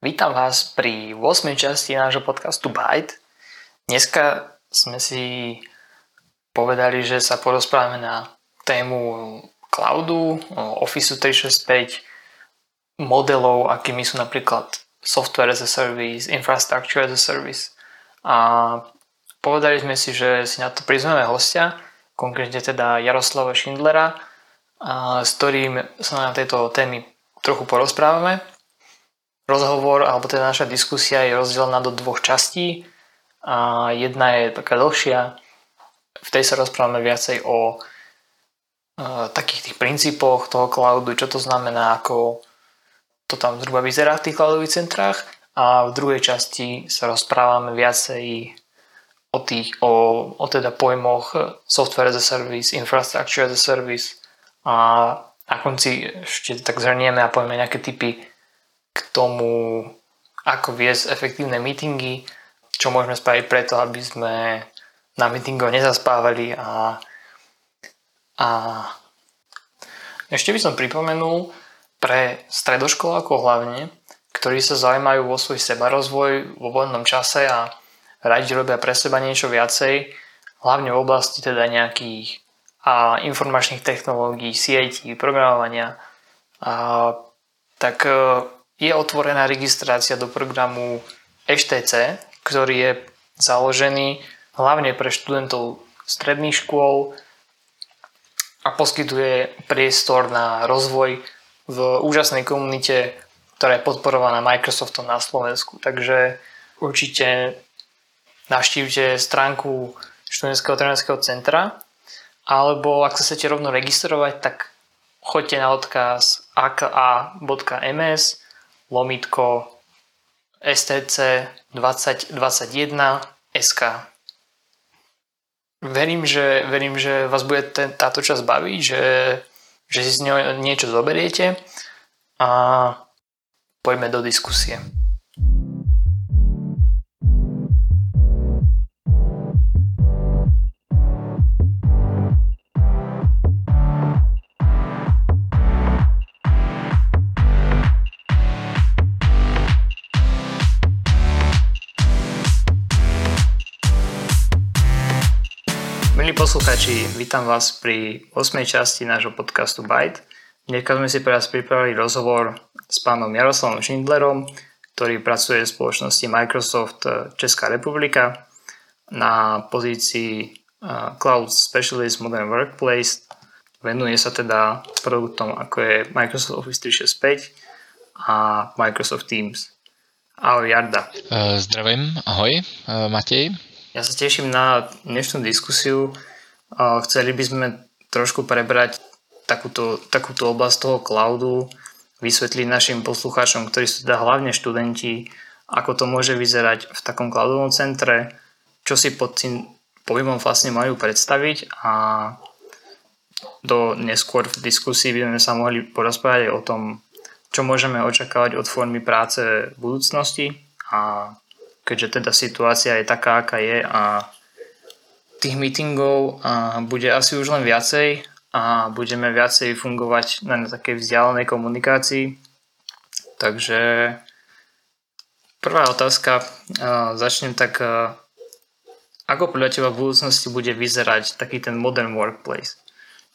Vítam vás pri 8. časti nášho podcastu Byte. Dneska sme si povedali, že sa porozprávame na tému cloudu, Office 365, modelov, akými sú napríklad software as a service, infrastructure as a service. A povedali sme si, že si na to prizveme hostia, konkrétne teda Jaroslava Schindlera, s ktorým sa na tejto témy trochu porozprávame rozhovor, alebo teda naša diskusia je rozdelená do dvoch častí. A jedna je taká dlhšia, v tej sa rozprávame viacej o e, takých tých princípoch toho cloudu, čo to znamená, ako to tam zhruba vyzerá v tých cloudových centrách a v druhej časti sa rozprávame viacej o tých, o, o teda pojmoch software as a service, infrastructure as a service a na konci ešte tak zhrnieme a povieme nejaké typy k tomu, ako viesť efektívne meetingy, čo môžeme spraviť preto, aby sme na meetingoch nezaspávali a, a ešte by som pripomenul pre stredoškolákov hlavne, ktorí sa zaujímajú vo svoj sebarozvoj vo voľnom čase a radi robia pre seba niečo viacej, hlavne v oblasti teda nejakých a informačných technológií, sietí, programovania, a, tak je otvorená registrácia do programu HTC, ktorý je založený hlavne pre študentov stredných škôl a poskytuje priestor na rozvoj v úžasnej komunite, ktorá je podporovaná Microsoftom na Slovensku. Takže určite navštívte stránku študentského trenerského centra alebo ak sa chcete rovno registrovať, tak choďte na odkaz aka.ms lomitko STC 2021 SK. Verím, že, verím, že vás bude ten, táto časť baviť, že, že si z ňou niečo zoberiete a poďme do diskusie. Poslucháči, vítam vás pri 8. časti nášho podcastu Byte. Dneska sme si pre vás pripravili rozhovor s pánom Jaroslavom Schindlerom, ktorý pracuje v spoločnosti Microsoft Česká republika na pozícii Cloud Specialist Modern Workplace. Venuje sa teda produktom ako je Microsoft Office 365 a Microsoft Teams. Ahoj Jarda. E, zdravím, ahoj e, Matěj. Ja sa teším na dnešnú diskusiu. Chceli by sme trošku prebrať takúto, takúto oblasť toho cloudu, vysvetliť našim poslucháčom, ktorí sú teda hlavne študenti, ako to môže vyzerať v takom cloudovom centre, čo si pod tým pojmom vlastne majú predstaviť a do neskôr v diskusii by sme sa mohli porozprávať o tom, čo môžeme očakávať od formy práce v budúcnosti. A keďže teda situácia je taká, aká je a tých meetingov bude asi už len viacej a budeme viacej fungovať na takej vzdialenej komunikácii. Takže prvá otázka, začnem tak, ako podľa teba v budúcnosti bude vyzerať taký ten modern workplace?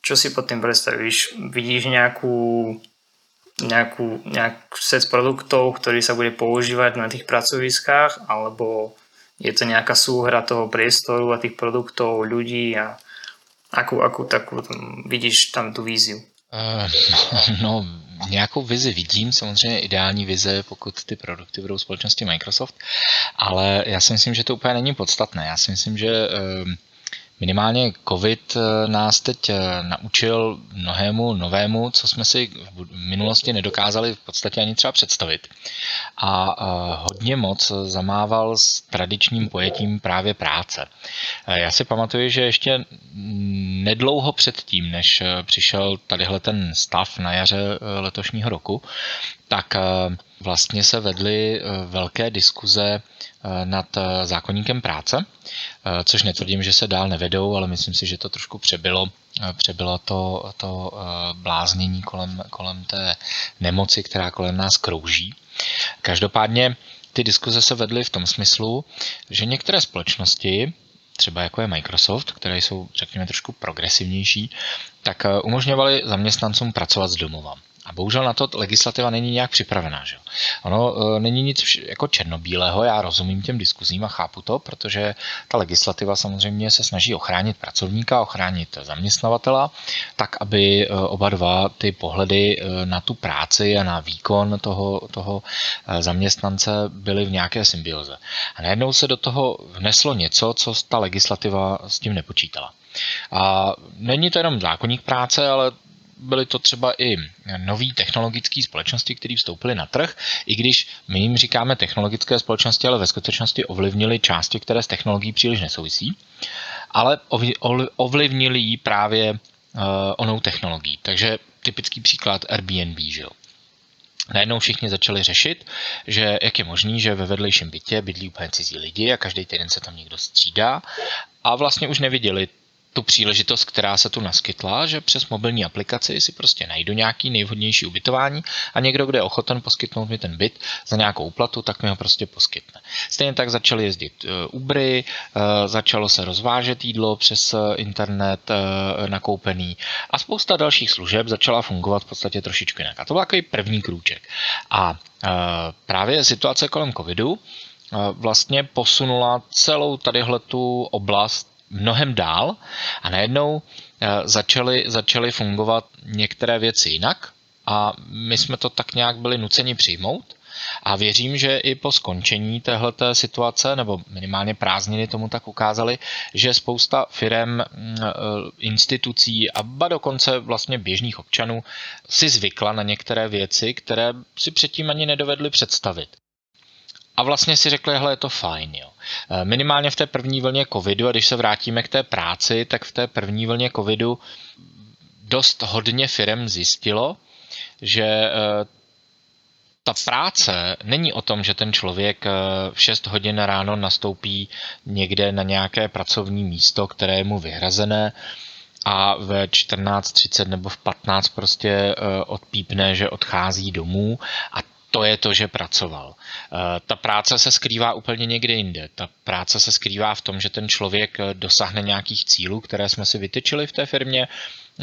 Čo si pod tým predstavíš? Vidíš nejakú, nejakú, nejakú set produktov, ktorý sa bude používať na tých pracoviskách, alebo je to nejaká súhra toho priestoru a tých produktov, ľudí a akú, akú takú vidíš tam tu víziu? Uh, no, nějakou vizi vidím, samozřejmě ideální vize, pokud ty produkty budou společnosti Microsoft, ale já si myslím, že to úplně není podstatné. Já si myslím, že uh, Minimálně COVID eh, nás teď eh, naučil mnohému novému, co jsme si v minulosti nedokázali v podstatě ani třeba představit. A eh, hodně moc zamával s tradičním pojetím právě práce. Já si pamatuju, že ještě nedlouho předtím, než přišel tadyhle ten stav na jaře letošního roku, tak vlastně se vedly velké diskuze Eh, nad eh, zákonníkem práce, eh, což netvrdím, že se dál nevedou, ale myslím si, že to trošku přebylo přebylo to, to bláznění kolem, kolem té nemoci, která kolem nás krouží. Každopádně ty diskuze se vedly v tom smyslu, že některé společnosti, třeba jako je Microsoft, které jsou, řekněme, trošku progresivnější, tak umožňovaly zaměstnancům pracovat z domova. A bohužel na to legislativa není nějak připravená. Že? Ono e, není nic jako černobílého, já rozumím těm diskuzím a chápu to, protože ta legislativa samozřejmě se snaží ochránit pracovníka, ochránit zaměstnavatela, tak aby e, oba dva ty pohledy e, na tu práci a na výkon toho, toho e, zaměstnance byly v nějaké symbioze. A najednou se do toho vneslo něco, co ta legislativa s tím nepočítala. A není to jenom zákonník práce, ale byly to třeba i nové technologické společnosti, které vstoupily na trh, i když my jim říkáme technologické společnosti, ale ve skutečnosti ovlivnili části, které s technologií příliš nesouvisí, ale ovlivnili ji právě uh, onou technologií. Takže typický příklad Airbnb, že jo. Najednou všichni začali řešit, že jak je možný, že ve vedlejším bytě bydlí úplně cizí lidi a každý týden se tam někdo střídá a vlastně už neviděli tu příležitost, která se tu naskytla, že přes mobilní aplikaci si prostě najdu nějaký nejvhodnější ubytování a někdo, kdo je ochoten poskytnout mi ten byt za nějakou úplatu, tak mi ho prostě poskytne. Stejně tak začaly jezdit eh, Ubery, eh, začalo se rozvážet jídlo přes eh, internet nakoupený a spousta dalších služeb začala fungovat v podstatě trošičku jinak. A to byl takový první krůček. A právě situace kolem covidu vlastně posunula celou tadyhle tu oblast mnohem dál a najednou eh, začaly, začaly fungovat některé věci jinak a my jsme to tak nějak byli nuceni přijmout. A věřím, že i po skončení téhleté situace, nebo minimálně prázdniny tomu tak ukázali, že spousta firm, mm, eh, institucí a ba dokonce vlastně běžných občanů si zvykla na některé věci, které si předtím ani nedovedli představit a vlastně si řekli, že je to fajn. Jo. Eh, minimálně v té první vlně covidu, a když se vrátíme k té práci, tak v té první vlně covidu dost hodně firm zjistilo, že eh, ta práce není o tom, že ten člověk eh, v 6 hodin ráno nastoupí někde na nějaké pracovní místo, které je mu vyhrazené a ve 14.30 nebo v 15 prostě odpípne, že odchází domů a to je to, že pracoval. Eh, ta práce se skrývá úplně někde jinde. Ta práce se skrývá v tom, že ten člověk eh, dosáhne nějakých cílů, které jsme si vytyčili v té firmě,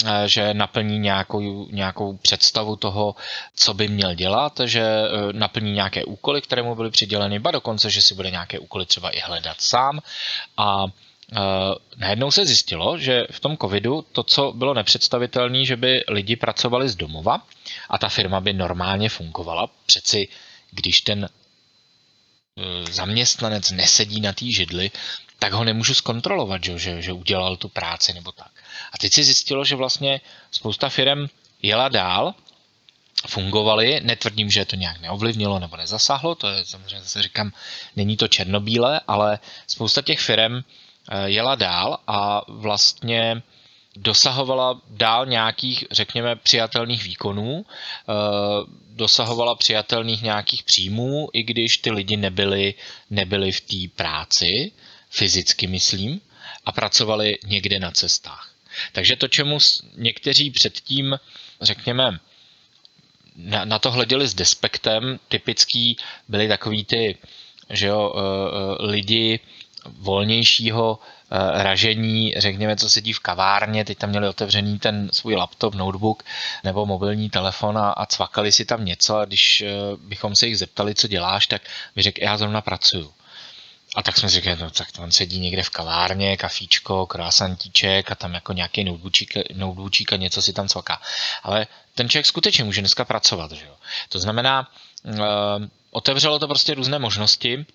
eh, že naplní nějakou, nějakou představu toho, co by měl dělat, že naplní nějaké úkoly, které mu byly přiděleny, ba dokonce, že si bude nějaké úkoly třeba i hledat sám a najednou se zjistilo, že v tom covidu to, co bylo nepředstavitelné, že by lidi pracovali z domova a ta firma by normálně fungovala. Přeci, když ten uh, zaměstnanec nesedí na té židli, tak ho nemůžu zkontrolovat, že, že, že udělal tu práci nebo tak. A teď se zjistilo, že vlastně spousta firm jela dál, fungovaly, netvrdím, že to nějak neovlivnilo nebo nezasáhlo, to je samozřejmě zase říkám, není to černobílé, ale spousta těch firm Eh, jela dál a vlastně dosahovala dál nějakých, řekněme, přijatelných výkonů, eh, dosahovala přijatelných nějakých příjmů, i když ty lidi nebyli, nebyli v té práci, fyzicky myslím, a pracovali někde na cestách. Takže to, čemu někteří předtím, řekněme, na, na to hleděli s despektem, typický byli takový ty, že jo, eh, lidi, volnějšího eh, ražení, řekněme, co sedí v kavárně, teď tam měli otevřený ten svůj laptop, notebook nebo mobilní telefon a, a cvakali si tam něco a když eh, bychom se jich zeptali, co děláš, tak by řekl, já zrovna pracuju. A tak jsme si řekli, no tak on sedí někde v kavárně, kafíčko, krásantíček a tam jako nějaký notebookík, notebookík a něco si tam cvaká. Ale ten člověk skutečně může dneska pracovat. Že jo? To znamená, uh, otevřelo to prostě různé možnosti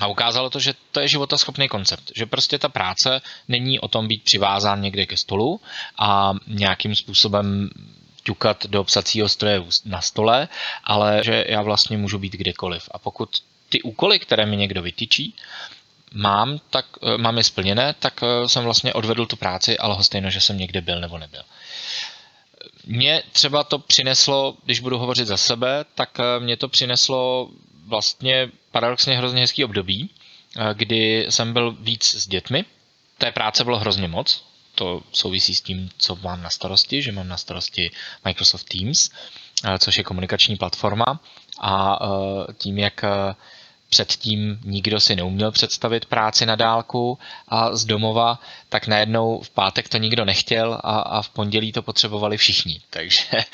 a ukázalo to, že to je životaschopný koncept, že prostě ta práce není o tom být přivázán někde ke stolu a nějakým způsobem ťukat do psacího stroje na stole, ale že já vlastně můžu být kdekoliv. A pokud ty úkoly, které mi někdo vytyčí, mám, tak, eh, mám je splněné, tak eh, jsem vlastně odvedl tu práci, ale stejno, že jsem někde byl nebo nebyl. Mně třeba to přineslo, když budu hovořit za sebe, tak eh, mě to přineslo vlastně paradoxně hrozně hezký období, eh, kdy jsem byl víc s dětmi. Té práce bylo hrozně moc. to souvisí s tím, co mám na starosti, že mám na starosti Microsoft Teams, což je komunikační platforma a tím, jak předtím nikdo si neuměl představit práci na dálku a z domova, tak najednou v pátek to nikdo nechtěl a, a v pondělí to potřebovali všichni. Takže eh,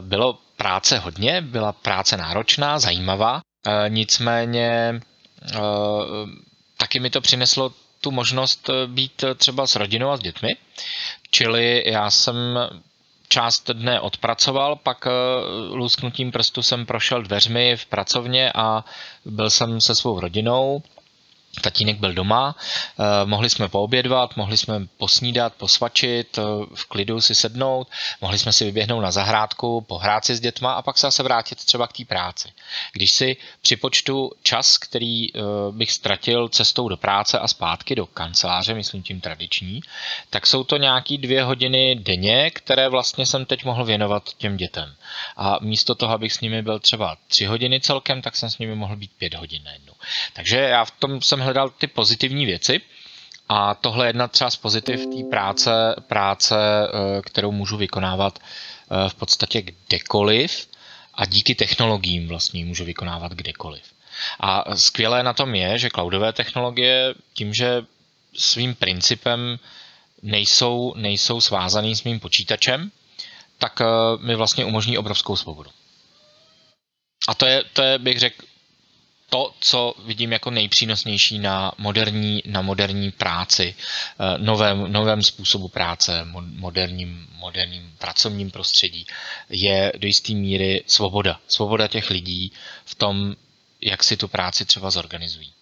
bylo práce hodně, byla práce náročná, zajímavá, eh, nicméně eh, taky mi to přineslo tu možnost být třeba s rodinou a s dětmi. Čili já jsem část dne odpracoval, pak eh, lusknutím prstu jsem prošel dveřmi v pracovně a byl jsem se svou rodinou Tatínek byl doma, eh, mohli jsme poobědvat, mohli jsme posnídat, posvačit, eh, v klidu si sednout, mohli jsme si vyběhnout na zahrádku, pohrát si s dětma a pak se zase vrátit třeba k té práci. Když si připočtu čas, který eh, bych ztratil cestou do práce a zpátky do kanceláře, myslím tím tradiční, tak jsou to nějaký dvě hodiny denně, které vlastně jsem teď mohl věnovat těm dětem. A místo toho, abych s nimi byl třeba tři hodiny celkem, tak jsem s nimi mohl být pět hodin najednou. Takže já v tom jsem hledal ty pozitivní věci. A tohle je jedna třeba z pozitiv té práce, práce, eh, kterou můžu vykonávat eh, v podstatě kdekoliv a díky technologiím vlastně můžu vykonávat kdekoliv. A skvělé na tom je, že cloudové technologie tím, že svým principem nejsou, nejsou svázaný s mým počítačem, tak eh, mi vlastně umožní obrovskou svobodu. A to je, to je bych řekl, to, co vidím jako nejpřínosnější na moderní, na moderní práci, eh, novém, novém způsobu práce, moderním, moderním pracovním prostředí, je do jisté míry svoboda. Svoboda těch lidí v tom, jak si tu práci třeba zorganizují.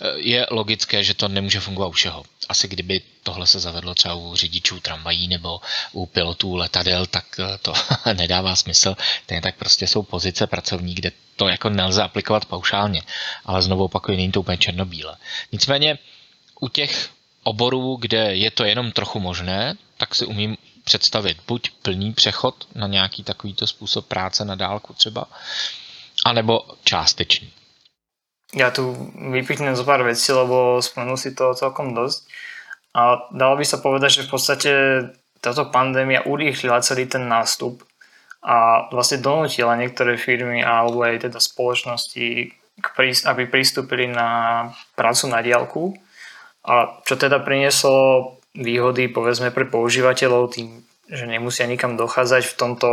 Eh, je logické, že to nemůže fungovat u všeho. Asi kdyby tohle se zavedlo třeba u řidičů tramvají nebo u pilotů letadel, tak eh, to nedává smysl. Ten tak prostě jsou pozice pracovní, kde to jako nelze aplikovat paušálně. Ale znovu opakuju, není to úplně černobíle. Nicméně u těch oborů, kde je to jenom trochu možné, tak si umím představit buď plný přechod na nějaký takovýto způsob práce na dálku třeba, anebo částečný. Ja tu vypichnem zo pár vecí, lebo spomenul si to celkom dosť. A dalo by sa povedať, že v podstate táto pandémia urýchlila celý ten nástup a vlastne donútila niektoré firmy alebo aj teda spoločnosti, aby pristúpili na prácu na diálku. A čo teda prinieslo výhody povedzme pre používateľov tým, že nemusia nikam dochádzať. V tomto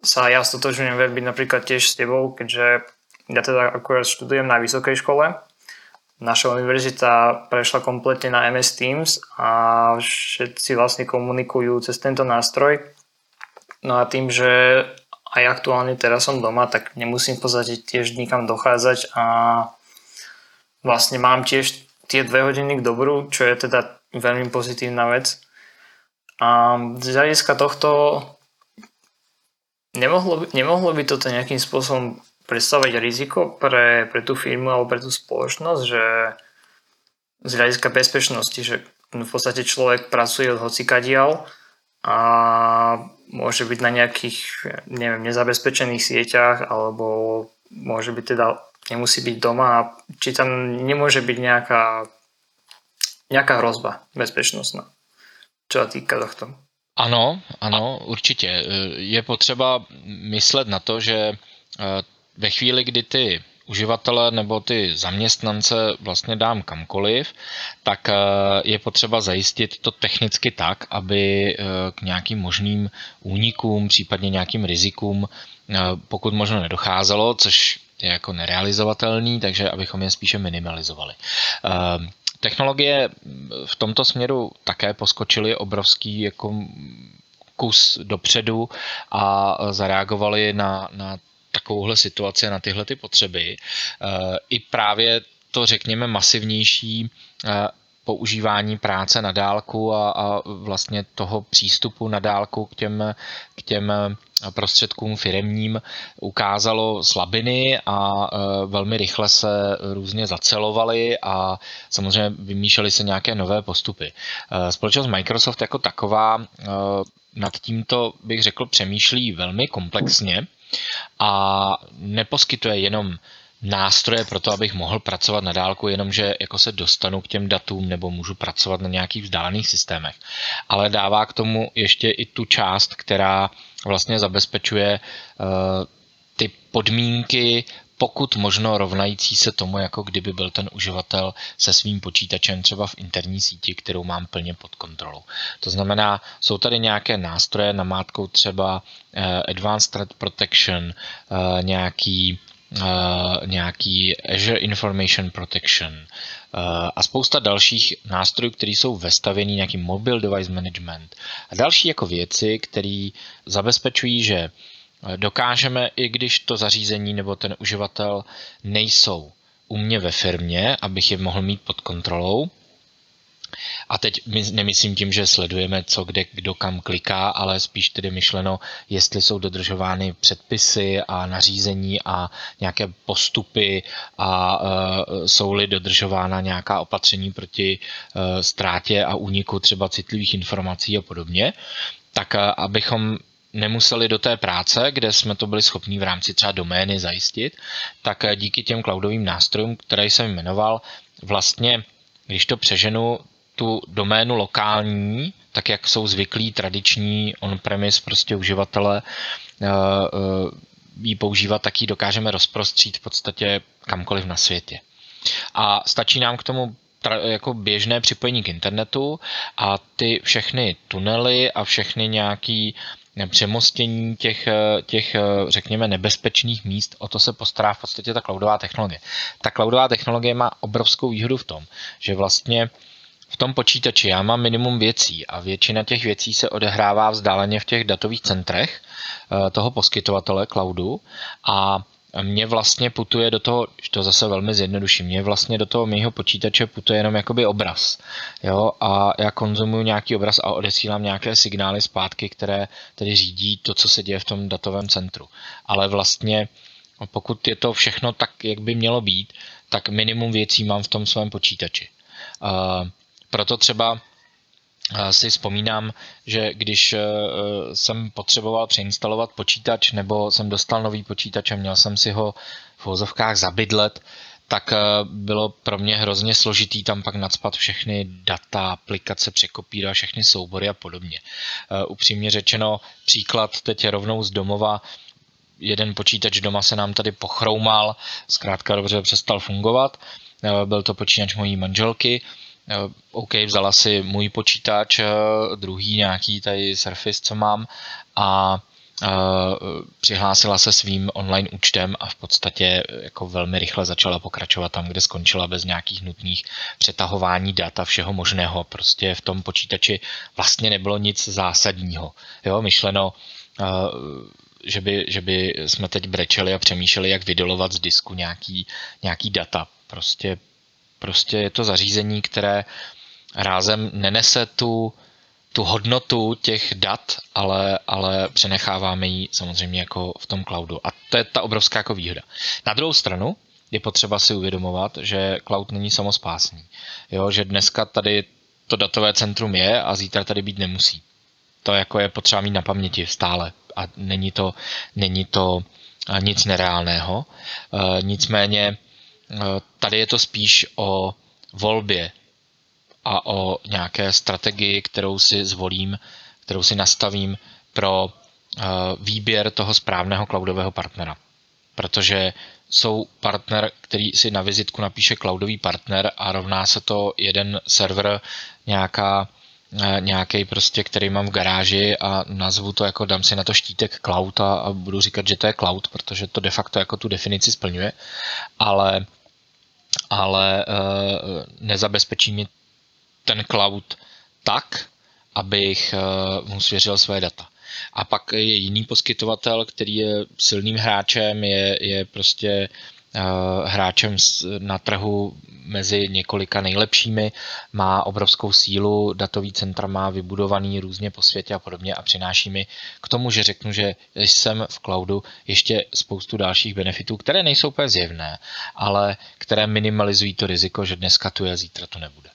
sa ja stotožňujem byť napríklad tiež s tebou, keďže ja teda akurát študujem na vysokej škole. Naša univerzita prešla kompletne na MS Teams a všetci vlastne komunikujú cez tento nástroj. No a tým, že aj aktuálne teraz som doma, tak nemusím v podstate tiež nikam dochádzať a vlastne mám tiež tie dve hodiny k dobru, čo je teda veľmi pozitívna vec. A z hľadiska tohto nemohlo by, nemohlo by toto nejakým spôsobom predstavovať riziko pre, pre tú firmu alebo pre tú spoločnosť, že z hľadiska bezpečnosti, že v podstate človek pracuje od hocikadiaľ a môže byť na nejakých, neviem, nezabezpečených sieťach alebo môže byť teda, nemusí byť doma a či tam nemôže byť nejaká, nejaká hrozba bezpečnostná, čo sa týka tohto. Ano, ano, určitě. Je potřeba myslet na to, že ve chvíli, kdy ty uživatele nebo ty zaměstnance vlastně dám kamkoliv, tak eh, je potřeba zajistit to technicky tak, aby eh, k nějakým možným únikům, případně nějakým rizikům, eh, pokud možno nedocházelo, což je jako nerealizovatelný, takže abychom je spíše minimalizovali. Technologie v tomto směru také poskočily obrovský jako kus dopředu a zareagovali na, na takovouhle situaci na tyhle ty potřeby. Eh, I právě to, řekněme, masivnější eh, používání práce na dálku a, a vlastně toho přístupu na dálku k těm, k těm prostředkům firemním ukázalo slabiny a velmi rychle se různě zacelovaly a samozřejmě vymýšlely se nějaké nové postupy. Společnost Microsoft jako taková nad tímto bych řekl přemýšlí velmi komplexně a neposkytuje jenom nástroje pro to, abych mohl pracovat na dálku, jenomže jako se dostanu k těm datům nebo můžu pracovat na nějakých vzdálených systémech. Ale dává k tomu ještě i tu část, která vlastně zabezpečuje uh, ty podmínky pokud možno rovnající se tomu, jako kdyby byl ten uživatel se svým počítačem třeba v interní síti, kterou mám plně pod kontrolou. To znamená, jsou tady nějaké nástroje, namátkou třeba uh, Advanced Threat Protection, uh, nějaký Uh, nějaký Azure Information Protection a spousta dalších nástrojů, které jsou vestavěný, nějaký Mobile Device Management a další jako věci, které zabezpečují, že dokážeme, i když to zařízení nebo ten uživatel nejsou u mě ve firmě, abych je mohl mít pod kontrolou, a teď nemyslím tím, že sledujeme, co kde kdo kam kliká, ale spíš tedy myšleno, jestli jsou dodržovány předpisy a nařízení a nějaké postupy a uh, jsou-li dodržována nějaká opatření proti uh, ztrátě a úniku třeba citlivých informací a podobně, tak uh, abychom nemuseli do té práce, kde jsme to byli schopni v rámci třeba domény zajistit, tak díky těm cloudovým nástrojům, které jsem jmenoval, vlastně, když to přeženu, tu doménu lokální, tak jak jsou zvyklí tradiční on-premise prostě uživatelé eh, eh, ji používat, tak ji dokážeme rozprostřít v podstatě kamkoliv na světě. A stačí nám k tomu jako běžné připojení k internetu a ty všechny tunely a všechny nějaký přemostění těch, těch, řekněme, nebezpečných míst, o to se postará v podstatě ta cloudová technologie. Ta cloudová technologie má obrovskou výhodu v tom, že vlastně v tom počítači já mám minimum věcí a většina těch věcí se odehrává vzdáleně v těch datových centrech eh, toho poskytovatele cloudu a mě vlastně putuje do toho, to zase velmi zjednoduším, mě vlastně do toho mého počítače putuje jenom jakoby obraz. Jo? A já konzumuju nějaký obraz a odesílám nějaké signály zpátky, které tedy řídí to, co se děje v tom datovém centru. Ale vlastně pokud je to všechno tak, jak by mělo být, tak minimum věcí mám v tom svém počítači. Uh, proto třeba si vzpomínám, že když eh, jsem potřeboval přeinstalovat počítač nebo jsem dostal nový počítač a měl jsem si ho v vozovkách zabydlet, tak eh, bylo pro mě hrozně složitý tam pak nadspat všechny data, aplikace, překopírovat všechny soubory a podobně. Upřímně řečeno, příklad teď je rovnou z domova, jeden počítač doma se nám tady pochroumal, zkrátka dobře přestal fungovat, byl to počítač mojí manželky, Eh, OK, vzala si můj počítač, eh, druhý nějaký tady Surface, co mám a eh, přihlásila se svým online účtem a v podstatě jako velmi rychle začala pokračovat tam, kde skončila bez nějakých nutných přetahování dat a všeho možného. Prostě v tom počítači vlastně nebylo nic zásadního. Jo, myšleno, že by, že by jsme teď brečeli a přemýšleli, jak vydolovat z disku nějaký, nějaký data. Prostě Prostě je to zařízení, které rázem nenese tu, tu hodnotu těch dat, ale, ale přenecháváme ji samozřejmě jako v tom cloudu. A to je ta obrovská jako výhoda. Na druhou stranu je potřeba si uvědomovat, že cloud není samospásný. Jo, že dneska tady to datové centrum je a zítra tady být nemusí. To jako je potřeba mít na paměti stále a není to, není to nic nereálného. E, nicméně tady je to spíš o volbě a o nějaké strategii, kterou si zvolím, kterou si nastavím pro eh, výběr toho správného cloudového partnera. Protože jsou partner, který si na vizitku napíše cloudový partner a rovná se to jeden server, nějaká eh, nějaký prostě, který mám v garáži a nazvu to jako dám si na to štítek cloud a, a budu říkat, že to je cloud, protože to de facto jako tu definici splňuje, ale ale uh, nezabezpečí mi ten cloud tak, abych uh, mu svěřil své data. A pak je jiný poskytovatel, který je silným hráčem, je, je prostě uh, hráčem na trhu mezi několika nejlepšími, má obrovskou sílu, datový centra má vybudovaný různě po světě a podobně a přináší mi k tomu, že řeknu, že jsem v cloudu ještě spoustu dalších benefitů, které nejsou úplně zjevné, ale které minimalizují to riziko, že dneska tu je, zítra to nebude.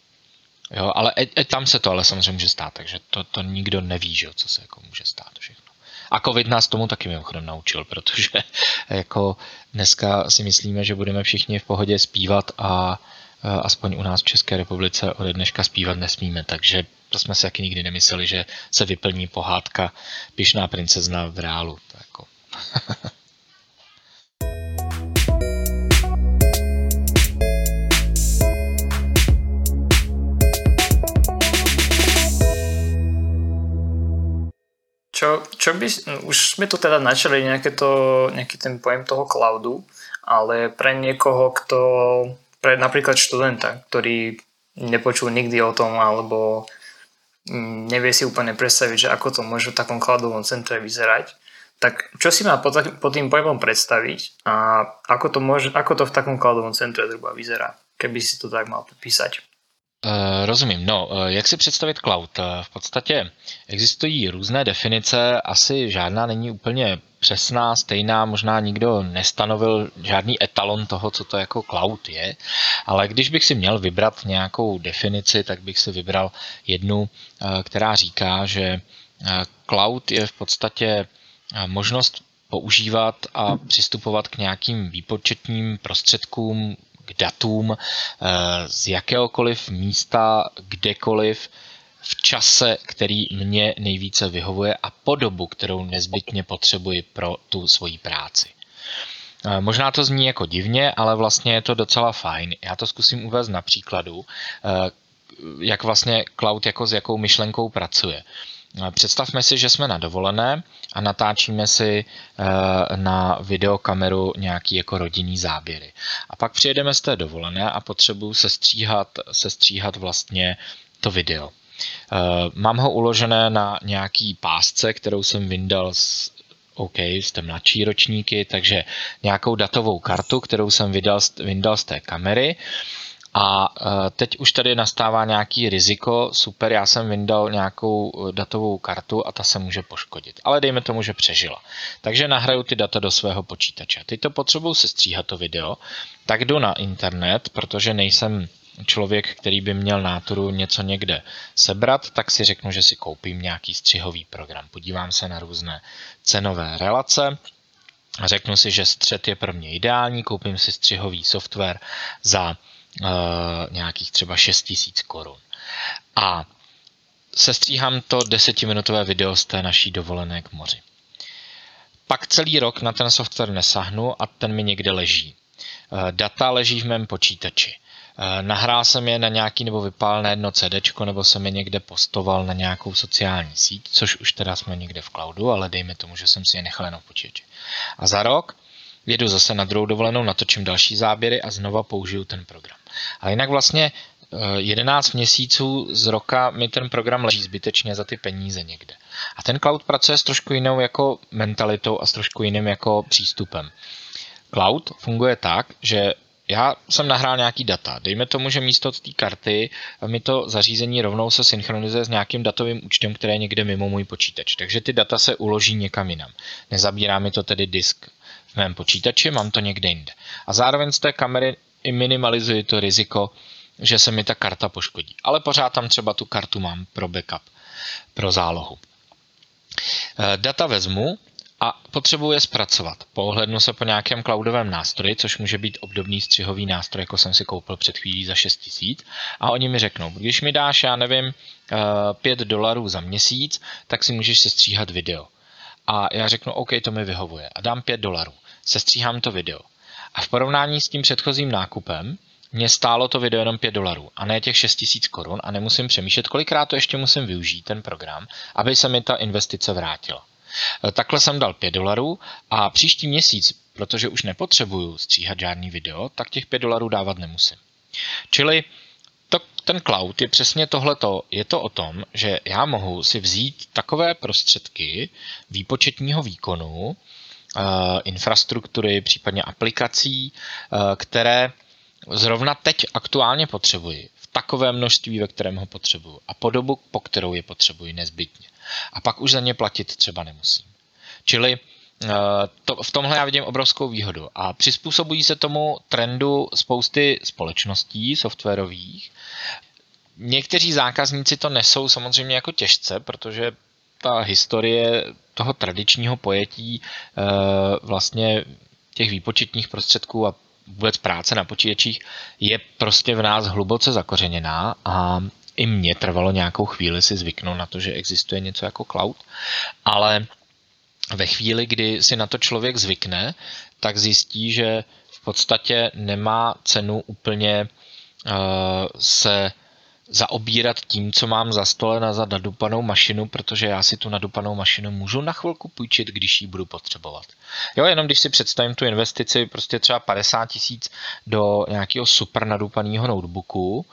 Jo, ale e, e, tam se to ale samozřejmě může stát, takže to, to nikdo neví, že, co se jako může stát všechno. A covid nás tomu taky mimochodem naučil, protože jako dneska si myslíme, že budeme všichni v pohodě zpívat a aspoň u nás v České republice ode dneška zpívat nesmíme, takže to jsme si taky nikdy nemysleli, že se vyplní pohádka Pišná princezna v reálu. To jako. Čo, čo by, už sme tu teda načali nejaké to, nejaký ten pojem toho cloudu, ale pre niekoho, kto, pre napríklad študenta, ktorý nepočul nikdy o tom, alebo mm, nevie si úplne predstaviť, že ako to môže v takom cloudovom centre vyzerať, tak čo si má pod, pod tým pojmom predstaviť a ako to, môže, ako to v takom cloudovom centre zhruba vyzerá, keby si to tak mal popísať? Uh, rozumím. No, uh, jak si představit cloud? Uh, v podstatě existují různé definice, asi žádná není úplně přesná, stejná, možná nikdo nestanovil žádný etalon toho, co to jako cloud je, ale když bych si měl vybrat nějakou definici, tak bych si vybral jednu, která říká, že cloud je v podstatě možnost používat a přistupovat k nějakým výpočetním prostředkům, k datům eh, z jakéhokoliv místa, kdekoliv, v čase, který mě nejvíce vyhovuje a po dobu, kterou nezbytně potřebuji pro tu svoji práci. Eh, možná to zní jako divně, ale vlastně je to docela fajn. Já to zkusím uvést na příkladu, eh, jak vlastně cloud jako s jakou myšlenkou pracuje. Představme si, že jsme na dovolené a natáčíme si eh, na videokameru nějaký jako rodinný záběry. A pak přijedeme z té dovolené a potřebuju sestříhat, sestříhat vlastně to video. Eh, mám ho uložené na nějaký pásce, kterou jsem vyndal z OK, jste mladší ročníky, takže nějakou datovou kartu, kterou jsem vydal, vyndal z té kamery a e, teď už tady nastává nějaký riziko, super, já jsem vyndal nějakou e, datovou kartu a ta se může poškodit. Ale dejme tomu, že přežila. Takže nahraju ty data do svého počítače. Teď to potřebuju sestříhat to video, tak jdu na internet, protože nejsem člověk, který by měl náturu něco někde sebrat, tak si řeknu, že si koupím nějaký střihový program. Podívám se na různé cenové relace, řeknu si, že střed je pro mě ideální, koupím si střihový software za nějakých třeba 6 tisíc korun. A sestříhám to desetiminutové video z té naší dovolené k moři. Pak celý rok na ten software nesahnu a ten mi někde leží. Eh, data leží v mém počítači. Eh, nahrál jsem je na nějaký nebo vypál na jedno CD, nebo jsem je někde postoval na nějakou sociální síť, což už teda jsme někde v cloudu, ale dejme tomu, že jsem si je nechal jenom v počítači. A za rok jedu zase na druhou dovolenou, natočím další záběry a znova použiju ten program. Ale jinak vlastně 11 eh, měsíců z roka mi ten program leží zbytečně za ty peníze někde. A ten cloud pracuje s trošku jinou jako mentalitou a s trošku jiným jako přístupem. Cloud funguje tak, že já jsem nahrál nějaký data. Dejme tomu, že místo té karty mi to zařízení rovnou se synchronizuje s nějakým datovým účtem, který je někde mimo můj počítač. Takže ty data se uloží někam jinam. Nezabírá mi to tedy disk mém počítači, mám to někde jinde. A zároveň z té kamery i minimalizuji to riziko, že se mi ta karta poškodí. Ale pořád tam třeba tu kartu mám pro backup, pro zálohu. Eh, data vezmu a potřebuji je zpracovat. Pohlednu se po nějakém cloudovém nástroji, což může být obdobný střihový nástroj, jako jsem si koupil před chvílí za 6 tisíc. A oni mi řeknou, když mi dáš, já nevím, 5 eh, dolarů za měsíc, tak si můžeš sestříhat video. A já řeknu, OK, to mi vyhovuje. A dám 5 dolarů. Sestříhám to video. A v porovnání s tím předchozím nákupem mě stálo to video jenom 5 dolarů a ne těch 6 tisíc korun a nemusím přemýšlet, kolikrát to ještě musím využít ten program, aby se mi ta investice vrátila. E, takhle jsem dal 5 dolarů a příští měsíc, protože už nepotřebuju stříhat žádný video, tak těch 5 dolarů dávat nemusím. Čili to, ten cloud je přesně tohleto. Je to o tom, že já mohu si vzít takové prostředky výpočetního výkonu, infrastruktury, případně aplikací, eh, které zrovna teď aktuálně potřebuji v takovém množství, ve kterém ho potřebuji a po dobu, po kterou je potřebuji nezbytně. A pak už za ně platit třeba nemusím. Čili eh, to, v tomhle já vidím obrovskou výhodu a přizpůsobují se tomu trendu spousty společností softwarových. Někteří zákazníci to nesou samozřejmě jako těžce, protože ta historie toho tradičního pojetí vlastně těch výpočetních prostředků a vůbec práce na počítačích je prostě v nás hluboce zakořeněná a i mě trvalo nějakou chvíli si zvyknout na to, že existuje něco jako cloud, ale ve chvíli, kdy si na to člověk zvykne, tak zjistí, že v podstatě nemá cenu úplně uh, se zaobírat tím, co mám za stole na za nadupanou mašinu, protože já si tu nadupanou mašinu můžu na chvilku půjčit, když ji budu potřebovat. Jo, jenom když si představím tu investici prostě třeba 50 tisíc do nějakého super nadupaného notebooku,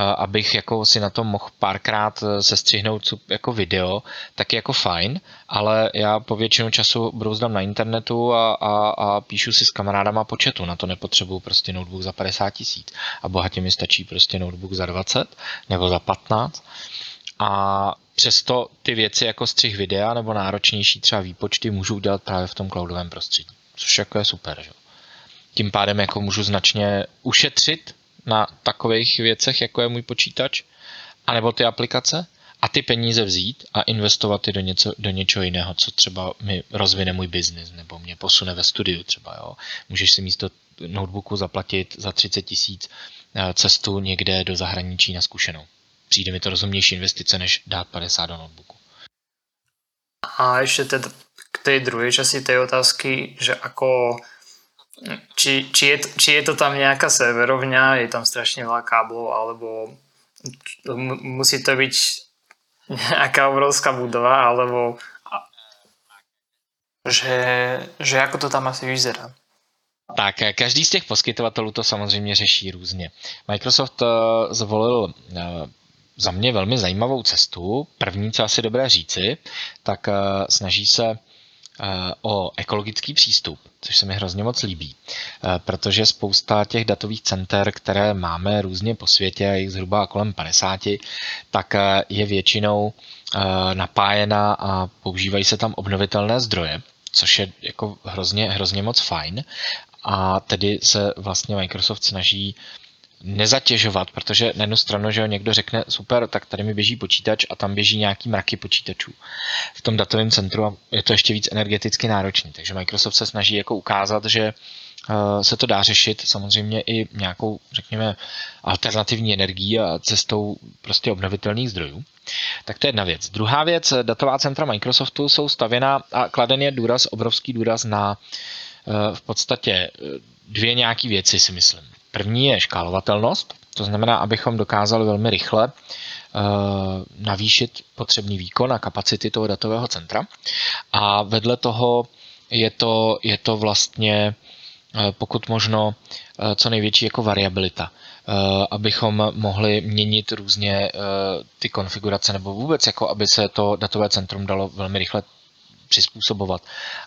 abych jako si na tom mohl párkrát e, sestřihnout jako video, tak je jako fajn, ale já po většinu času brouzdám na internetu a, a, a píšu si s kamarádama po chatu, na to nepotřebuju prostě notebook za 50 tisíc. A bohatě mi stačí prostě notebook za 20 nebo za 15 a přesto ty věci jako střih videa nebo náročnější třeba výpočty můžu udělat právě v tom cloudovém prostředí, což jako je super, že? Tím pádem jako můžu značně ušetřit na takových věcech, jako je můj počítač, anebo ty aplikace, a ty peníze vzít a investovat je do, něco, do něčeho jiného, co třeba mi rozvine můj biznis nebo mě posune ve studiu třeba. Jo. Můžeš si místo notebooku zaplatit za 30 tisíc eh, cestu někde do zahraničí na zkušenou. Přijde mi to rozumnější investice, než dát 50 do notebooku. A ještě teda k té druhé části té otázky, že ako či, či, je, či je to tam nejaká serverovňa, je tam strašne veľa káblov, alebo musí to byť nejaká obrovská budova, alebo že, že ako to tam asi vyzerá. Tak, každý z těch poskytovatelů to samozřejmě řeší různě. Microsoft eh, zvolil eh, za mě velmi zajímavou cestu. První, co asi dobré říci, tak eh, snaží se o ekologický přístup, což se mi hrozně moc líbí, protože spousta těch datových center, které máme různě po světě, jich zhruba kolem 50, tak je většinou napájena a používají se tam obnovitelné zdroje, což je jako hrozně, hrozně moc fajn. A tedy se vlastně Microsoft snaží nezatěžovat, protože na jednu stranu, že někdo řekne, super, tak tady mi běží počítač a tam běží nějaký mraky počítačů v tom datovém centru a je to ještě víc energeticky náročný. Takže Microsoft se snaží jako ukázat, že eh, se to dá řešit samozřejmě i nějakou, řekněme, alternativní energií a cestou prostě obnovitelných zdrojů. Tak to je jedna věc. Druhá věc, datová centra Microsoftu jsou stavěna a kladen je důraz, obrovský důraz na eh, v podstatě eh, dvě nějaké věci, si myslím. První je škálovatelnost, to znamená, abychom dokázali velmi rychle eh, navýšit potřebný výkon a kapacity toho datového centra. A vedle toho je to, je to vlastně eh, pokud možno eh, co největší jako variabilita, abychom mohli měnit různě ty konfigurace nebo vůbec jako aby se to datové centrum dalo velmi rychle přizpůsobovat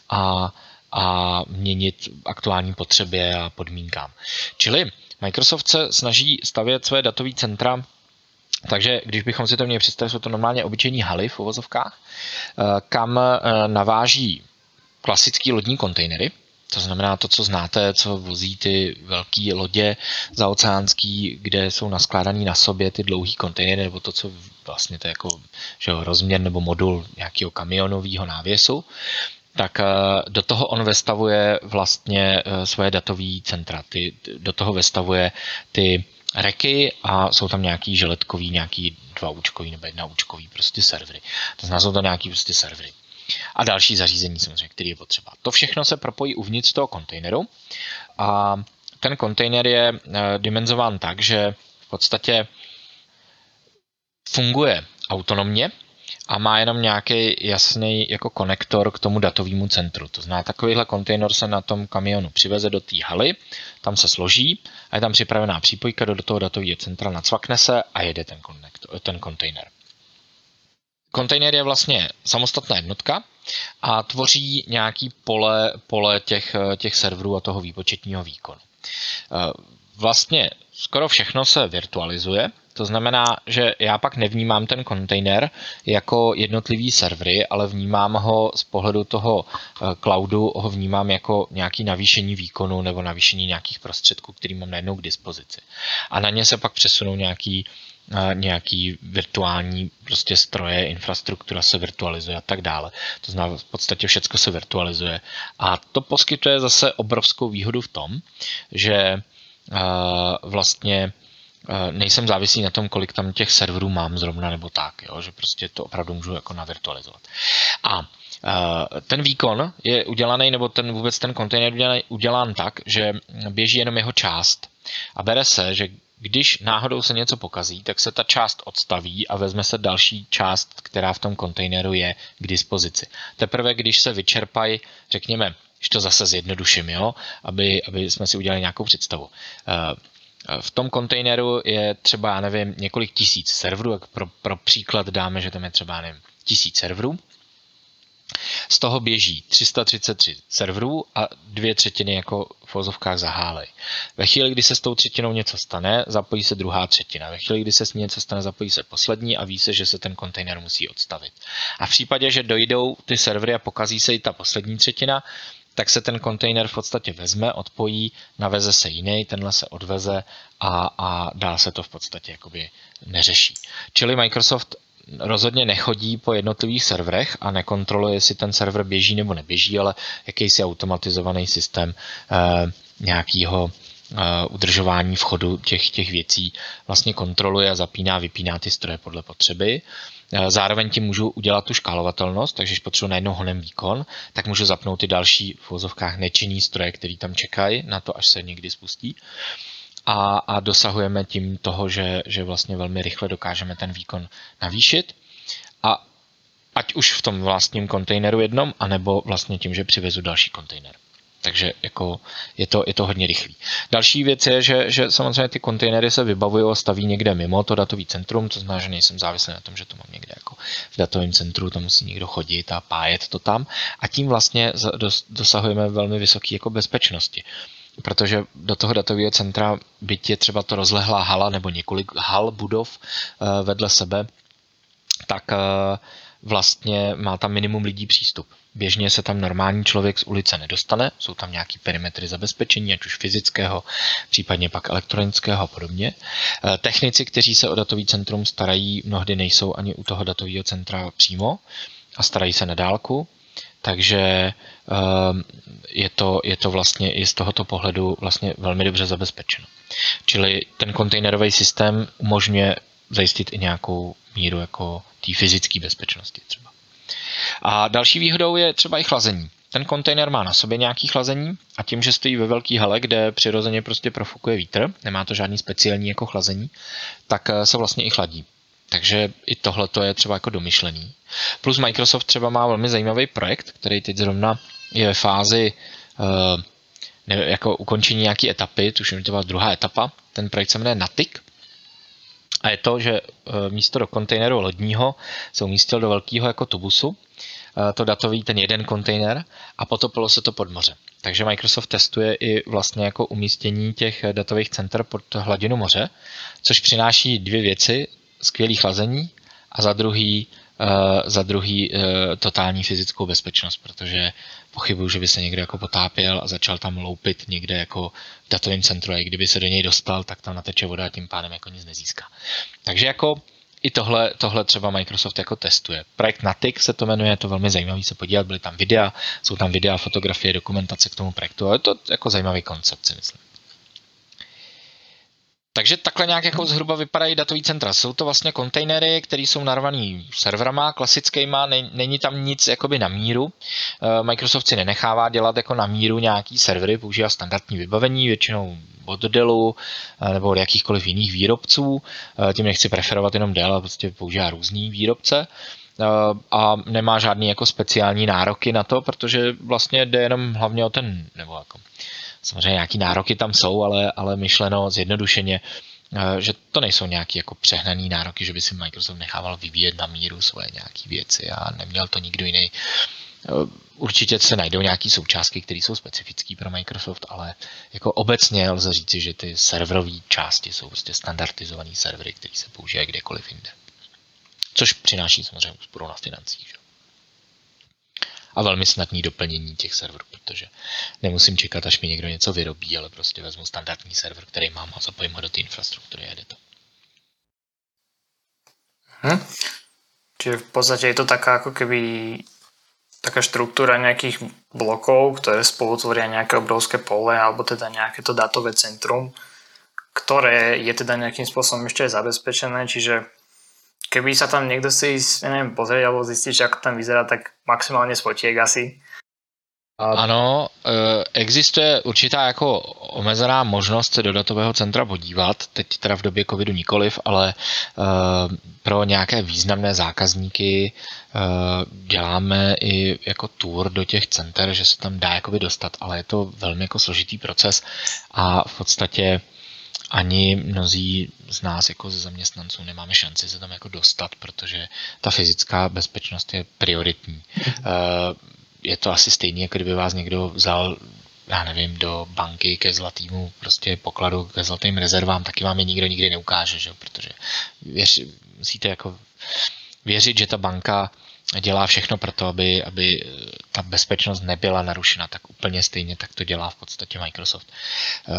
a a měnit aktuální potřebě a podmínkám. Čili Microsoft se snaží stavět své datové centra takže když bychom si to měli představit, jsou to normálně obyčejní haly v uvozovkách, eh, kam eh, naváží klasické lodní kontejnery, to znamená to, co znáte, co vozí ty velké lodě zaoceánský, kde jsou naskládané na sobě ty dlouhý kontejnery, nebo to, co vlastně to je jako že rozměr nebo modul nějakého kamionového návěsu tak eh, do toho on vestavuje vlastně eh, svoje datové centra. Ty, do toho vestavuje ty reky a jsou tam nějaký želetkový, nějaký dva účkový nebo jedna účkový prostě servery. To znamená, jsou to nějaký prostě servery. A další zařízení samozřejmě, který je potřeba. To všechno se propojí uvnitř toho kontejneru a ten kontejner je eh, dimenzován tak, že v podstatě funguje autonomně, a má jenom nějaký jasný jako konektor k tomu datovému centru. To znamená, takovýhle kontejner se na tom kamionu přiveze do té haly, tam se složí a je tam připravená přípojka do toho datového centra, nacvakne se a jede ten, konektor, ten kontejner. Kontejner je vlastně samostatná jednotka a tvoří nějaký pole, pole těch, těch serverů a toho výpočetního výkonu. Vlastně skoro všechno se virtualizuje, to znamená, že já pak nevnímám ten kontejner jako jednotlivý servery, ale vnímám ho z pohledu toho eh, cloudu, ho vnímám jako nějaký navýšení výkonu nebo navýšení nějakých prostředků, který mám najednou k dispozici. A na ně se pak přesunou nějaký nějaký virtuální prostě stroje, infrastruktura se virtualizuje a tak dále. To znamená, v podstatě všechno se virtualizuje. A to poskytuje zase obrovskou výhodu v tom, že vlastně nejsem závislý na tom, kolik tam těch serverů mám zrovna nebo tak, jo? že prostě to opravdu můžu jako navirtualizovat. A ten výkon je udělaný, nebo ten vůbec ten kontejner je udělán tak, že běží jenom jeho část. A bere se, že když náhodou se něco pokazí, tak se ta část odstaví a vezme se další část, která v tom kontejneru je k dispozici. Teprve, když se vyčerpají, řekněme, když to zase zjednoduším, jo, aby, aby jsme si udělali nějakou představu. V tom kontejneru je třeba, já nevím, několik tisíc serverů, jak pro, pro příklad dáme, že tam je třeba, nevím, tisíc serverů. Z toho běží 333 serverů a dvě třetiny jako v vozovkách zahálej. Ve chvíli, kdy se s tou třetinou něco stane, zapojí se druhá třetina. Ve chvíli, kdy se s ní něco stane, zapojí se poslední a ví se, že se ten kontejner musí odstavit. A v případě, že dojdou ty servery a pokazí se i ta poslední třetina, tak se ten kontejner v podstatě vezme, odpojí, naveze se jiný, tenhle se odveze a, a dál se to v podstatě jakoby neřeší. Čili Microsoft rozhodně nechodí po jednotlivých serverech a nekontroluje, jestli ten server běží nebo neběží, ale jakýsi automatizovaný systém eh, nějakého udržování vchodu těch, těch věcí vlastně kontroluje a zapíná, vypíná ty stroje podle potřeby. Zároveň tím můžu udělat tu škálovatelnost, takže když potřebuji najednou honem výkon, tak můžu zapnout ty další v vozovkách nečinný stroje, který tam čekají na to, až se někdy spustí. A, a dosahujeme tím toho, že, že vlastně velmi rychle dokážeme ten výkon navýšit. A ať už v tom vlastním kontejneru jednom, anebo vlastně tím, že přivezu další kontejner. Takže jako je, to, je to hodně rychlý. Další věc je, že, že samozřejmě ty kontejnery se vybavují a staví někde mimo to datový centrum, to znamená, že nejsem závislý na tom, že to mám někde jako v datovém centru, tam musí někdo chodit a pájet to tam. A tím vlastně dosahujeme velmi vysoké jako bezpečnosti protože do toho datového centra, byť je třeba to rozlehlá hala nebo několik hal budov eh, vedle sebe, tak eh, vlastně má tam minimum lidí přístup. Běžně se tam normální člověk z ulice nedostane, jsou tam nějaký perimetry zabezpečení, ať už fyzického, případně pak elektronického a podobně. Eh, technici, kteří se o datový centrum starají, mnohdy nejsou ani u toho datového centra přímo a starají se na dálku, takže ehm, je to, je to vlastně i z tohoto pohledu vlastně velmi dobře zabezpečeno. Čili ten kontejnerový systém umožňuje zajistit i nějakou míru jako té fyzické bezpečnosti třeba. A další výhodou je třeba i chlazení. Ten kontejner má na sobě nějaký chlazení a tím, že stojí ve velké hale, kde přirozeně prostě profukuje vítr, nemá to žádný speciální jako chlazení, tak eh, se vlastně i chladí. Takže i tohle je třeba jako domyšlený. Plus Microsoft třeba má velmi zajímavý projekt, který teď zrovna je ve fázi uh, ne, jako ukončení nějaké etapy, tuším, to byla druhá etapa. Ten projekt se jmenuje Natic. A je to, že uh, místo do kontejneru lodního se umístil do velkého jako tubusu, uh, to datový ten jeden kontejner a potopilo se to pod moře. Takže Microsoft testuje i vlastně jako umístění těch datových center pod hladinu moře, což přináší dvě věci skvělý chlazení a za druhý, uh, za druhý uh, totální fyzickou bezpečnost, protože pochybuju, že by se někdo jako potápěl a začal tam loupit někde jako v datovém centru a i kdyby se do něj dostal, tak tam nateče voda a tím pádem jako nic nezíská. Takže jako i tohle, tohle třeba Microsoft jako testuje. Projekt Natic se to jmenuje, je to velmi zajímavý se podívat, byly tam videa, jsou tam videa, fotografie, dokumentace k tomu projektu, ale je to jako zajímavý koncept, si myslím. Takže takhle nějak jako zhruba vypadají datový centra. Jsou to vlastně kontejnery, které jsou narvaný serverama klasickýma, není tam nic jakoby na míru. Eh, Microsoft si nenechává dělat jako na míru nějaký servery, používá standardní vybavení, většinou od Dellu eh, nebo od jakýchkoliv jiných výrobců. Eh, tím nechci preferovat jenom Dell, ale prostě používá různý výrobce a nemá žádný jako speciální nároky na to, protože vlastně jde jenom hlavně o ten, nebo jako Samozřejmě nějaký nároky tam jsou, ale, ale myšleno zjednodušeně, eh, že to nejsou nějaké jako přehnané nároky, že by si Microsoft nechával vyvíjet na míru svoje nějaké věci a neměl to nikdo jiný. Eh, určitě se najdou nějaké součástky, které jsou specifické pro Microsoft, ale jako obecně lze říci, že ty serverové části jsou prostě standardizované servery, které se používají kdekoliv jinde. Což přináší samozřejmě úsporu na financích. Že? A velmi snadný doplnění těch serverů, protože nemusím čekat, až mi někdo něco vyrobí, ale prostě vezmu standardní server, který mám a zapojím ho do té infrastruktury a jde to. Hm? Čiže v podstate je to taká ako keby taká štruktúra nejakých blokov, ktoré spolu tvoria nejaké obrovské pole alebo teda nejaké to datové centrum, ktoré je teda nejakým spôsobom ešte zabezpečené, čiže keby sa tam niekto si ja neviem, pozrieť alebo zistiť, ako tam vyzerá, tak maximálne spotiek asi. Ano, e, existuje určitá jako omezená možnost se do datového centra podívat, teď teda v době covidu nikoliv, ale e, pro nějaké významné zákazníky e, děláme i jako tour do těch center, že se tam dá jakoby dostat, ale je to velmi jako složitý proces a v podstatě ani mnozí z nás jako ze zaměstnanců nemáme šanci se tam jako dostat, protože ta fyzická bezpečnost je prioritní je to asi stejný, jako kdyby vás někdo vzal já nevím, do banky ke zlatýmu prostě pokladu, ke zlatým rezervám, taky vám je nikdo nikdy neukáže, že? protože věř, musíte jako věřit, že ta banka dělá všechno pro to, aby, aby ta bezpečnost nebyla narušena, tak úplně stejně tak to dělá v podstatě Microsoft. Uh,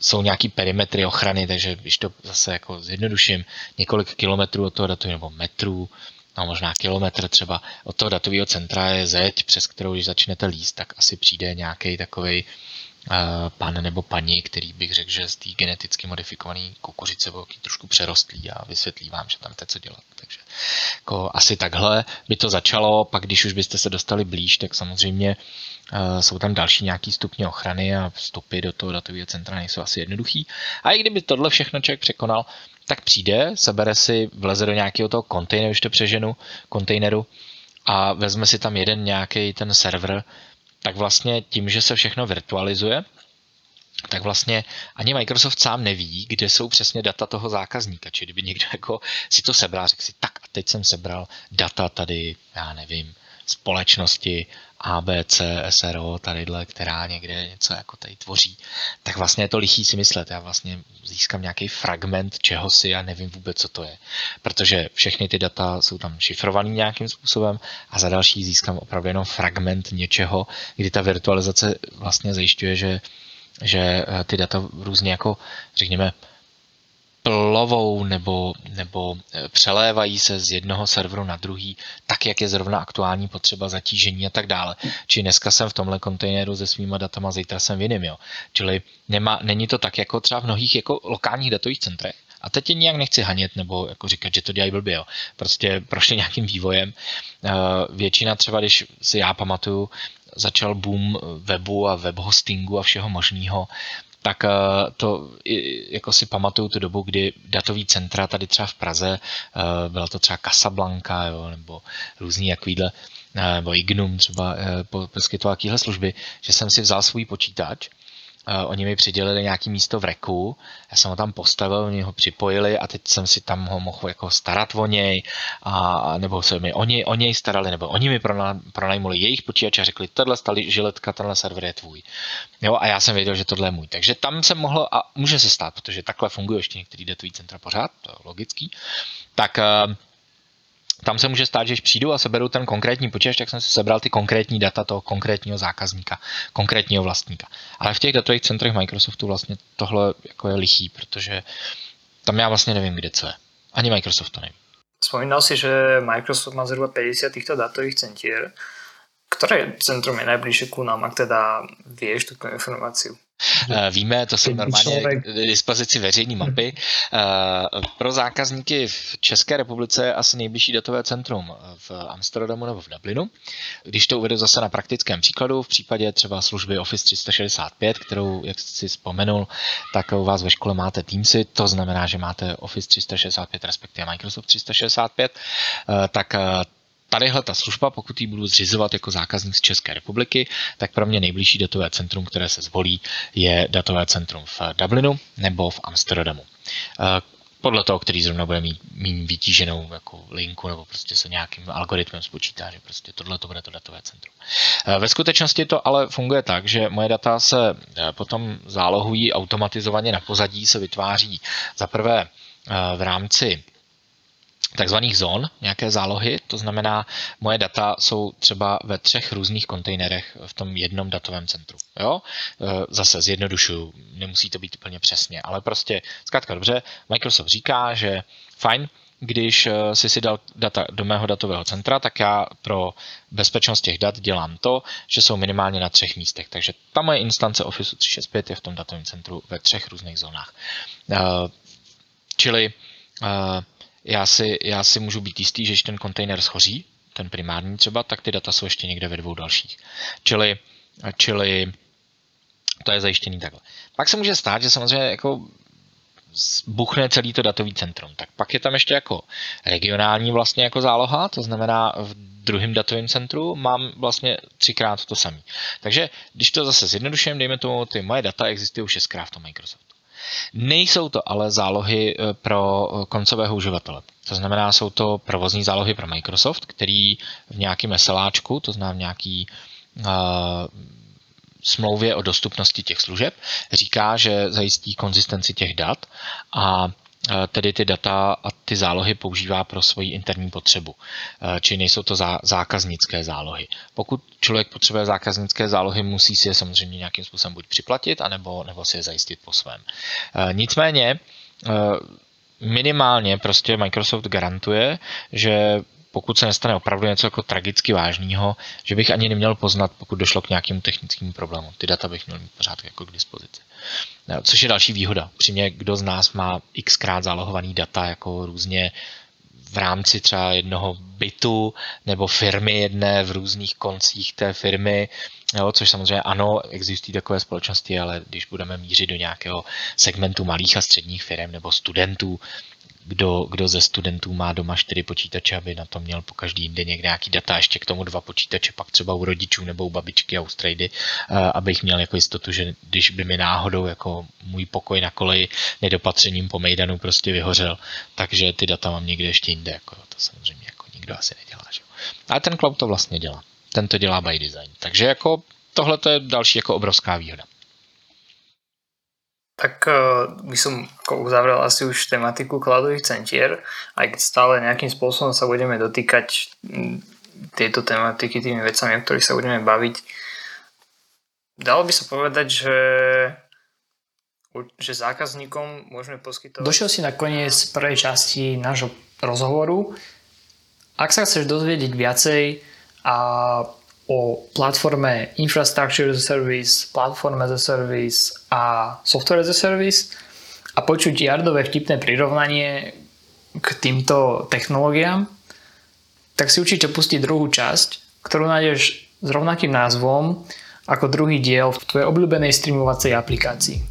jsou nějaký perimetry ochrany, takže když to zase jako zjednoduším, několik kilometrů od toho datu nebo metrů no možná kilometr třeba od toho datového centra je zeď, přes kterou když začnete líst, tak asi přijde nějaký takový pan nebo paní, který bych řekl, že z té geneticky modifikované kukuřice byl trošku přerostlý a vysvětlí vám, že tam to co dělat. Takže jako asi takhle by to začalo, pak když už byste se dostali blíž, tak samozřejmě uh, jsou tam další nějaký stupně ochrany a vstupy do toho datového centra nejsou asi jednoduchý. A i kdyby tohle všechno člověk překonal, tak přijde, sebere si, vleze do nějakého toho kontejneru, když to přeženu, kontejneru a vezme si tam jeden nějaký ten server, tak vlastně tím, že se všechno virtualizuje, tak vlastně ani Microsoft sám neví, kde jsou přesně data toho zákazníka. Či kdyby někdo jako si to sebral, řekl si, tak a teď jsem sebral data tady, já nevím, společnosti ABC, SRO, tadyhle, která někde něco jako tady tvoří, tak vlastně je to lichý si myslet. Já vlastně získám nějaký fragment čeho si a nevím vůbec, co to je. Protože všechny ty data jsou tam šifrovaný nějakým způsobem a za další získám opravdu jenom fragment něčeho, kdy ta virtualizace vlastně zajišťuje, že že eh, ty data různě jako, řekněme, plovou nebo, nebo eh, přelévají se z jednoho serveru na druhý, tak jak je zrovna aktuální potřeba zatížení a tak dále. Či dneska jsem v tomhle kontejneru se svýma datama, zítra jsem v jiném. Jo. Čili nemá, není to tak jako třeba v mnohých jako lokálních datových centrech, a teď je nijak nechci hanět nebo jako říkat, že to dělají blbě. Jo. Prostě prošli nějakým vývojem. Eh, většina třeba, když si já pamatuju, začal boom webu a web hostingu a všeho možného, tak eh, to jako si pamatuju tu dobu, kdy datový centra tady třeba v Praze, eh, byla to třeba Casablanca, jo, nebo různý jakýhle, eh, nebo Ignum třeba poskytoval služby, že jsem si vzal svůj počítač oni mi přidělili nějaký místo v reku, já jsem ho tam postavil, oni ho připojili a teď jsem si tam ho mohl jako starat o něj, a, nebo se mi oni o něj starali, nebo oni mi pronajmuli jejich počítač a řekli, tohle stali žiletka, tenhle server je tvůj. Jo, a já jsem věděl, že tohle je můj. Takže tam jsem mohl, a může se stát, protože takhle fungují ještě některý datový centra pořád, to je logický, tak tam se může stát, že když přijdu a seberu ten konkrétní počítač, tak jsem si sebral ty konkrétní data toho konkrétního zákazníka, konkrétního vlastníka. Ale v těch datových centrech Microsoftu vlastně tohle jako je lichý, protože tam já vlastně nevím, kde co je. Ani Microsoft to neví. Spomínal si, že Microsoft má zhruba 50 týchto datových centier. Ktoré centrum je najbližšie ku nám, ak teda vieš túto informáciu? Eh, víme, to jsou normálně k dispozici veřejné mapy. Eh, pro zákazníky v České republice je asi nejbližší datové centrum v Amsterdamu nebo v Dublinu. Když to uvedu zase na praktickém příkladu, v případě třeba služby Office 365, kterou, jak si vzpomenul, tak u vás ve škole máte Teamsy, to znamená, že máte Office 365, respektive Microsoft 365, eh, tak tadyhle ta služba, pokud ji budu zřizovat jako zákazník z České republiky, tak pro mě nejbližší datové centrum, které se zvolí, je datové centrum v Dublinu nebo v Amsterdamu. Eh, podle toho, který zrovna bude mít méně vytíženou jako linku nebo prostě se nějakým algoritmem spočítá, že prostě tohle to bude to datové centrum. Eh, ve skutečnosti to ale funguje tak, že moje data se eh, potom zálohují automatizovaně na pozadí, se vytváří za prvé v rámci takzvaných zón, nějaké zálohy, to znamená, moje data jsou třeba ve třech různých kontejnerech v tom jednom datovém centru. Jo? E, zase zjednodušuju, nemusí to být úplně přesně, ale prostě zkrátka dobře, Microsoft říká, že fajn, když eh, si si dal data do mého datového centra, tak já pro bezpečnost těch dat dělám to, že jsou minimálně na třech místech. Takže ta moje instance Office 365 je v tom datovém centru ve třech různých zónách. Eh, čili já si, já si můžu být jistý, že když ten kontejner schoří, ten primární třeba, tak ty data jsou ještě někde ve dvou dalších. Čili, čili to je zajištěný takhle. Pak se může stát, že samozřejmě jako buchne celý to datový centrum. Tak pak je tam ještě jako regionální vlastně jako záloha, to znamená v druhém datovém centru mám vlastně třikrát to samé. Takže když to zase zjednoduším, dejme tomu, ty moje data existují šestkrát v tom Microsoftu. Nejsou to ale zálohy e, pro koncového uživatele. To znamená, jsou to provozní zálohy pro Microsoft, který v nějakém SLAčku, to znamená v nějaký uh, smlouvě o dostupnosti těch služeb říká, že zajistí konzistenci těch dat a tedy ty data a ty zálohy používá pro svoji interní potřebu. E, Či nejsou to zákaznické zálohy. Pokud člověk potřebuje zákaznické zálohy, musí si je samozřejmě nějakým způsobem buď připlatit, anebo, nebo si je zajistit po svém. E, nicméně minimálně prostě Microsoft garantuje, že pokud se nestane opravdu něco jako tragicky vážného, že bych ani neměl poznat, pokud došlo k nějakému technickému problému. Ty data bych měl mít pořád jako k dispozici. Což je další výhoda. Přímě kdo z nás má xkrát zálohovaný data jako různě v rámci třeba jednoho bytu nebo firmy jedné v různých koncích té firmy, jo, což samozřejmě ano, existují takové společnosti, ale když budeme mířit do nějakého segmentu malých a středních firm nebo studentů, kdo, kdo ze studentů má doma čtyři počítače, aby na to měl po každý den někde nějaký data, ještě k tomu dva počítače, pak třeba u rodičů nebo u babičky a u strejdy, eh, abych měl jako jistotu, že když by mi náhodou jako můj pokoj na koleji nedopatřením po Mejdanu prostě vyhořel, takže ty data mám někde ještě jinde, jako to samozřejmě jako nikdo asi nedělá. Že? Ale ten cloud to vlastně dělá. Ten to dělá by design. Takže jako tohle je další jako obrovská výhoda. Tak uh, by som uzavrel asi už tematiku cloudových centier, aj keď stále nejakým spôsobom sa budeme dotýkať m, tieto tematiky tými vecami, o ktorých sa budeme baviť. Dalo by sa povedať, že že zákazníkom môžeme poskytovať... Došiel si na koniec prvej časti nášho rozhovoru. Ak sa chceš dozvedieť viacej a o platforme Infrastructure as a Service, Platform as a Service a Software as a Service a počuť Jardové vtipné prirovnanie k týmto technológiám, tak si určite pustiť druhú časť, ktorú nájdeš s rovnakým názvom ako druhý diel v tvojej obľúbenej streamovacej aplikácii.